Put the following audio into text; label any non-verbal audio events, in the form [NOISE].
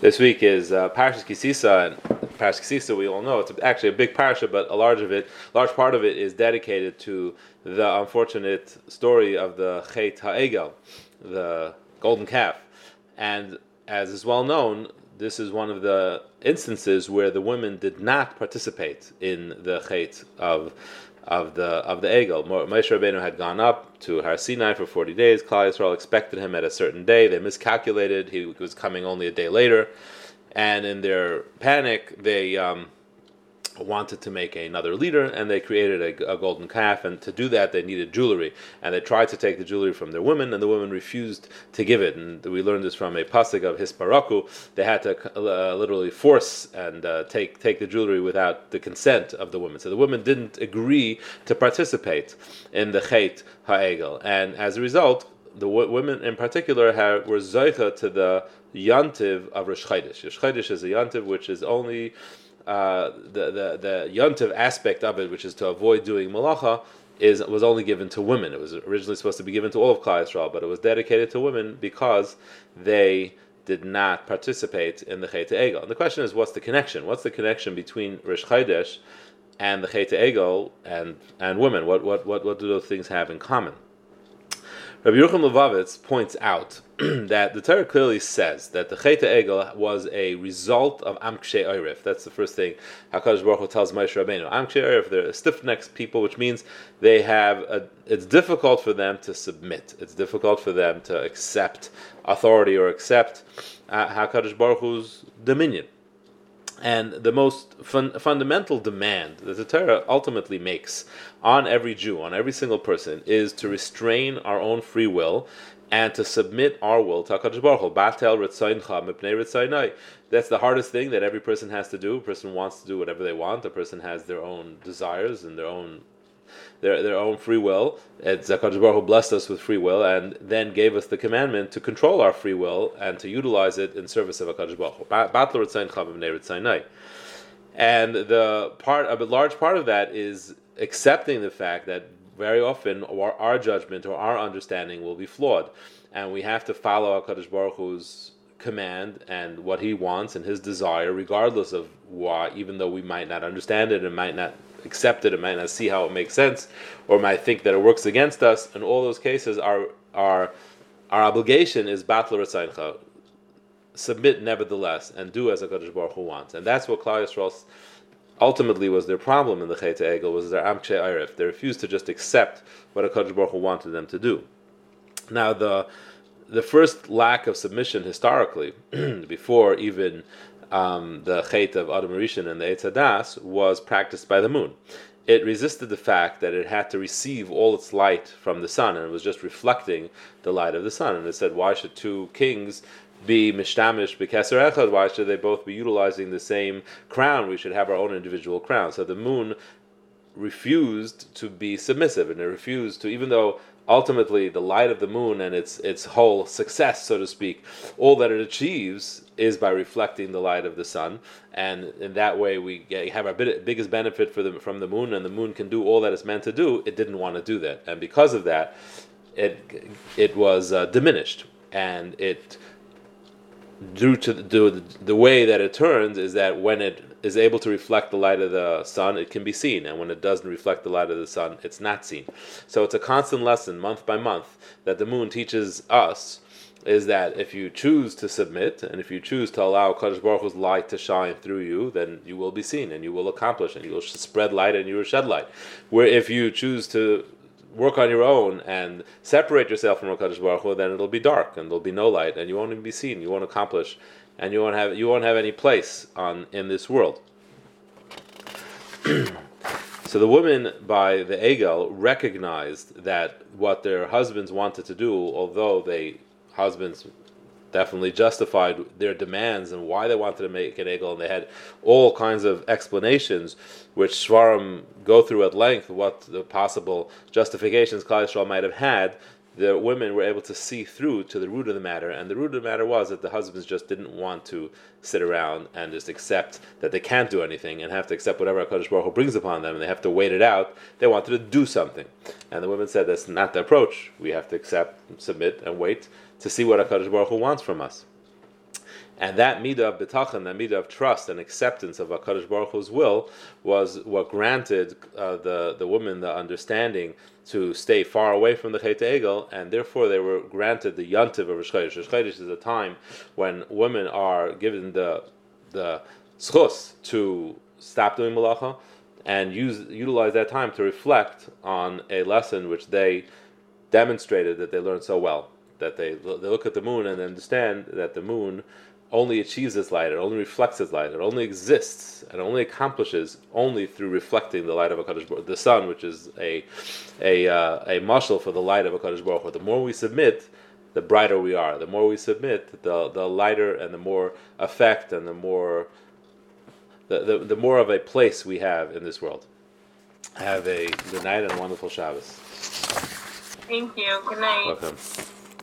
This week is uh, Parashas Kisisa, and Parashas Kisisa we all know it's actually a big parasha, but a large of it, large part of it is dedicated to the unfortunate story of the Chet Ha'egel, the golden calf, and as is well known, this is one of the instances where the women did not participate in the Chet of of the of the Egel. Moshe Rabbeinu had gone up to Har Sinai for 40 days. Klal Yisrael expected him at a certain day. They miscalculated. He was coming only a day later. And in their panic, they um, wanted to make another leader, and they created a, a, golden calf. And to do that, they needed jewelry, and they tried to take the jewelry from their women, and the women refused to give it. And we learned this from a pasuk of Hisparaku. They had to uh, literally force and uh, take take the jewelry without the consent of the women. So the women didn't agree to participate in the Chet Ha'egel, and as a result, the w- women in particular have, were zoicha to the yantiv of Rosh Chodesh. Rosh Chodesh is a yantiv which is only uh, the the the aspect of it, which is to avoid doing malacha, is was only given to women. It was originally supposed to be given to all of Klal Yisrael, but it was dedicated to women because they did not participate in the Chet Egel. And the question is, what's the connection? What's the connection between Rosh Chodesh and the Chet Egel and and women? What what what what do those things have in common? Rabbi Yerucham Levovitz points out [CLEARS THROAT] that the Torah clearly says that the Chet Egel was a result of Amkshe Oirif. That's the first thing Hakadosh Baruch Hu tells Moshe Rabbeinu. Amkshe Oirif, they're stiff-necked people, which means they have a, it's difficult for them to submit. It's difficult for them to accept authority or accept uh, Hakadosh Baruch Hu's dominion. And the most fun, fundamental demand that the Torah ultimately makes on every Jew, on every single person, is to restrain our own free will and to submit our will to HaKadosh Baruch Hu. That's the hardest thing that every person has to do. A person wants to do whatever they want. A person has their own desires and their own their, their own free will. And HaKadosh Baruch Hu blessed us with free will and then gave us the commandment to control our free will and to utilize it in service of HaKadosh Baruch Hu. And the part, a large part of that is accepting the fact that very often our, our judgment or our understanding will be flawed. And we have to follow HaKadosh Baruch Hu's command and what he wants and his desire, regardless of why, even though we might not understand it and might not accept it and might not see how it makes sense, or might think that it works against us. In all those cases, our our our obligation is battle submit nevertheless, and do as Hakadosh Baruch Hu wants, and that's what Klal Yisrael ultimately was their problem in the Chet Egel was their Amkshe Eiref. They refused to just accept what Hakadosh Baruch Hu wanted them to do. Now the the first lack of submission historically, [CLEARS THROAT] before even um, the Chet of Adam Rishon and the Eitz HaDaas was practiced by the moon. It resisted the fact that it had to receive all its light from the sun, and it was just reflecting the light of the sun. And it said, why should two kings be mishtamish b'keser echad? Why should they both be utilizing the same crown? We should have our own individual crown. So the moon refused to be submissive, and it refused to, even though ultimately the light of the moon and its its whole success, so to speak, all that it achieves is by reflecting the light of the sun, and in that way we get, have our biggest benefit for the, from the moon, and the moon can do all that it's meant to do. It didn't want to do that, and because of that, it it was uh, diminished, and it due to the, the way that it turns is that when it is able to reflect the light of the sun, it can be seen, and when it doesn't reflect the light of the sun, it's not seen. So it's a constant lesson, month by month, that the moon teaches us is that if you choose to submit and if you choose to allow Kadosh Baruch Hu's light to shine through you, then you will be seen and you will accomplish and you will spread light and you will shed light. Where if you choose to work on your own and separate yourself from Kadosh Baruch Hu, then it'll be dark and there'll be no light and you won't even be seen. You won't accomplish and you won't have you won't have any place on in this world. [CLEARS THROAT] so the women by the Egel recognized that what their husbands wanted to do, although they husbands definitely justified their demands and why they wanted to make an egel, and they had all kinds of explanations, which Svarim go through at length, what the possible justifications Klal Yisrael might have had the women were able to see through to the root of the matter, and the root of the matter was that the husbands just didn't want to sit around and just accept that they can't do anything and have to accept whatever Hakadosh Baruch Hu brings upon them, and they have to wait it out. They wanted to do something, and the women said that's not the approach. We have to accept, submit, and wait to see what Hakadosh Baruch Hu wants from us. And that midah of bitachon, that midah of trust and acceptance of Hakadosh Baruch Hu's will, was what granted uh, the the woman the understanding to stay far away from the Chet Egel, and therefore they were granted the yontiv of Rosh Chodesh. Rosh Chodesh is a time when women are given the the schus to stop doing malacha and use utilize that time to reflect on a lesson which they demonstrated that they learned so well. That they they look at the moon and understand that the moon only achieves its light, it only reflects its light, it only exists and only accomplishes only through reflecting the light of HaKadosh Baruch the sun, which is a a uh, a mashal for the light of HaKadosh Baruch The more we submit, the brighter we are. The more we submit, the the lighter and the more effect and the more the, the, the more of a place we have in this world. Have a good night and a wonderful Shabbos. Thank you. Good night. Welcome.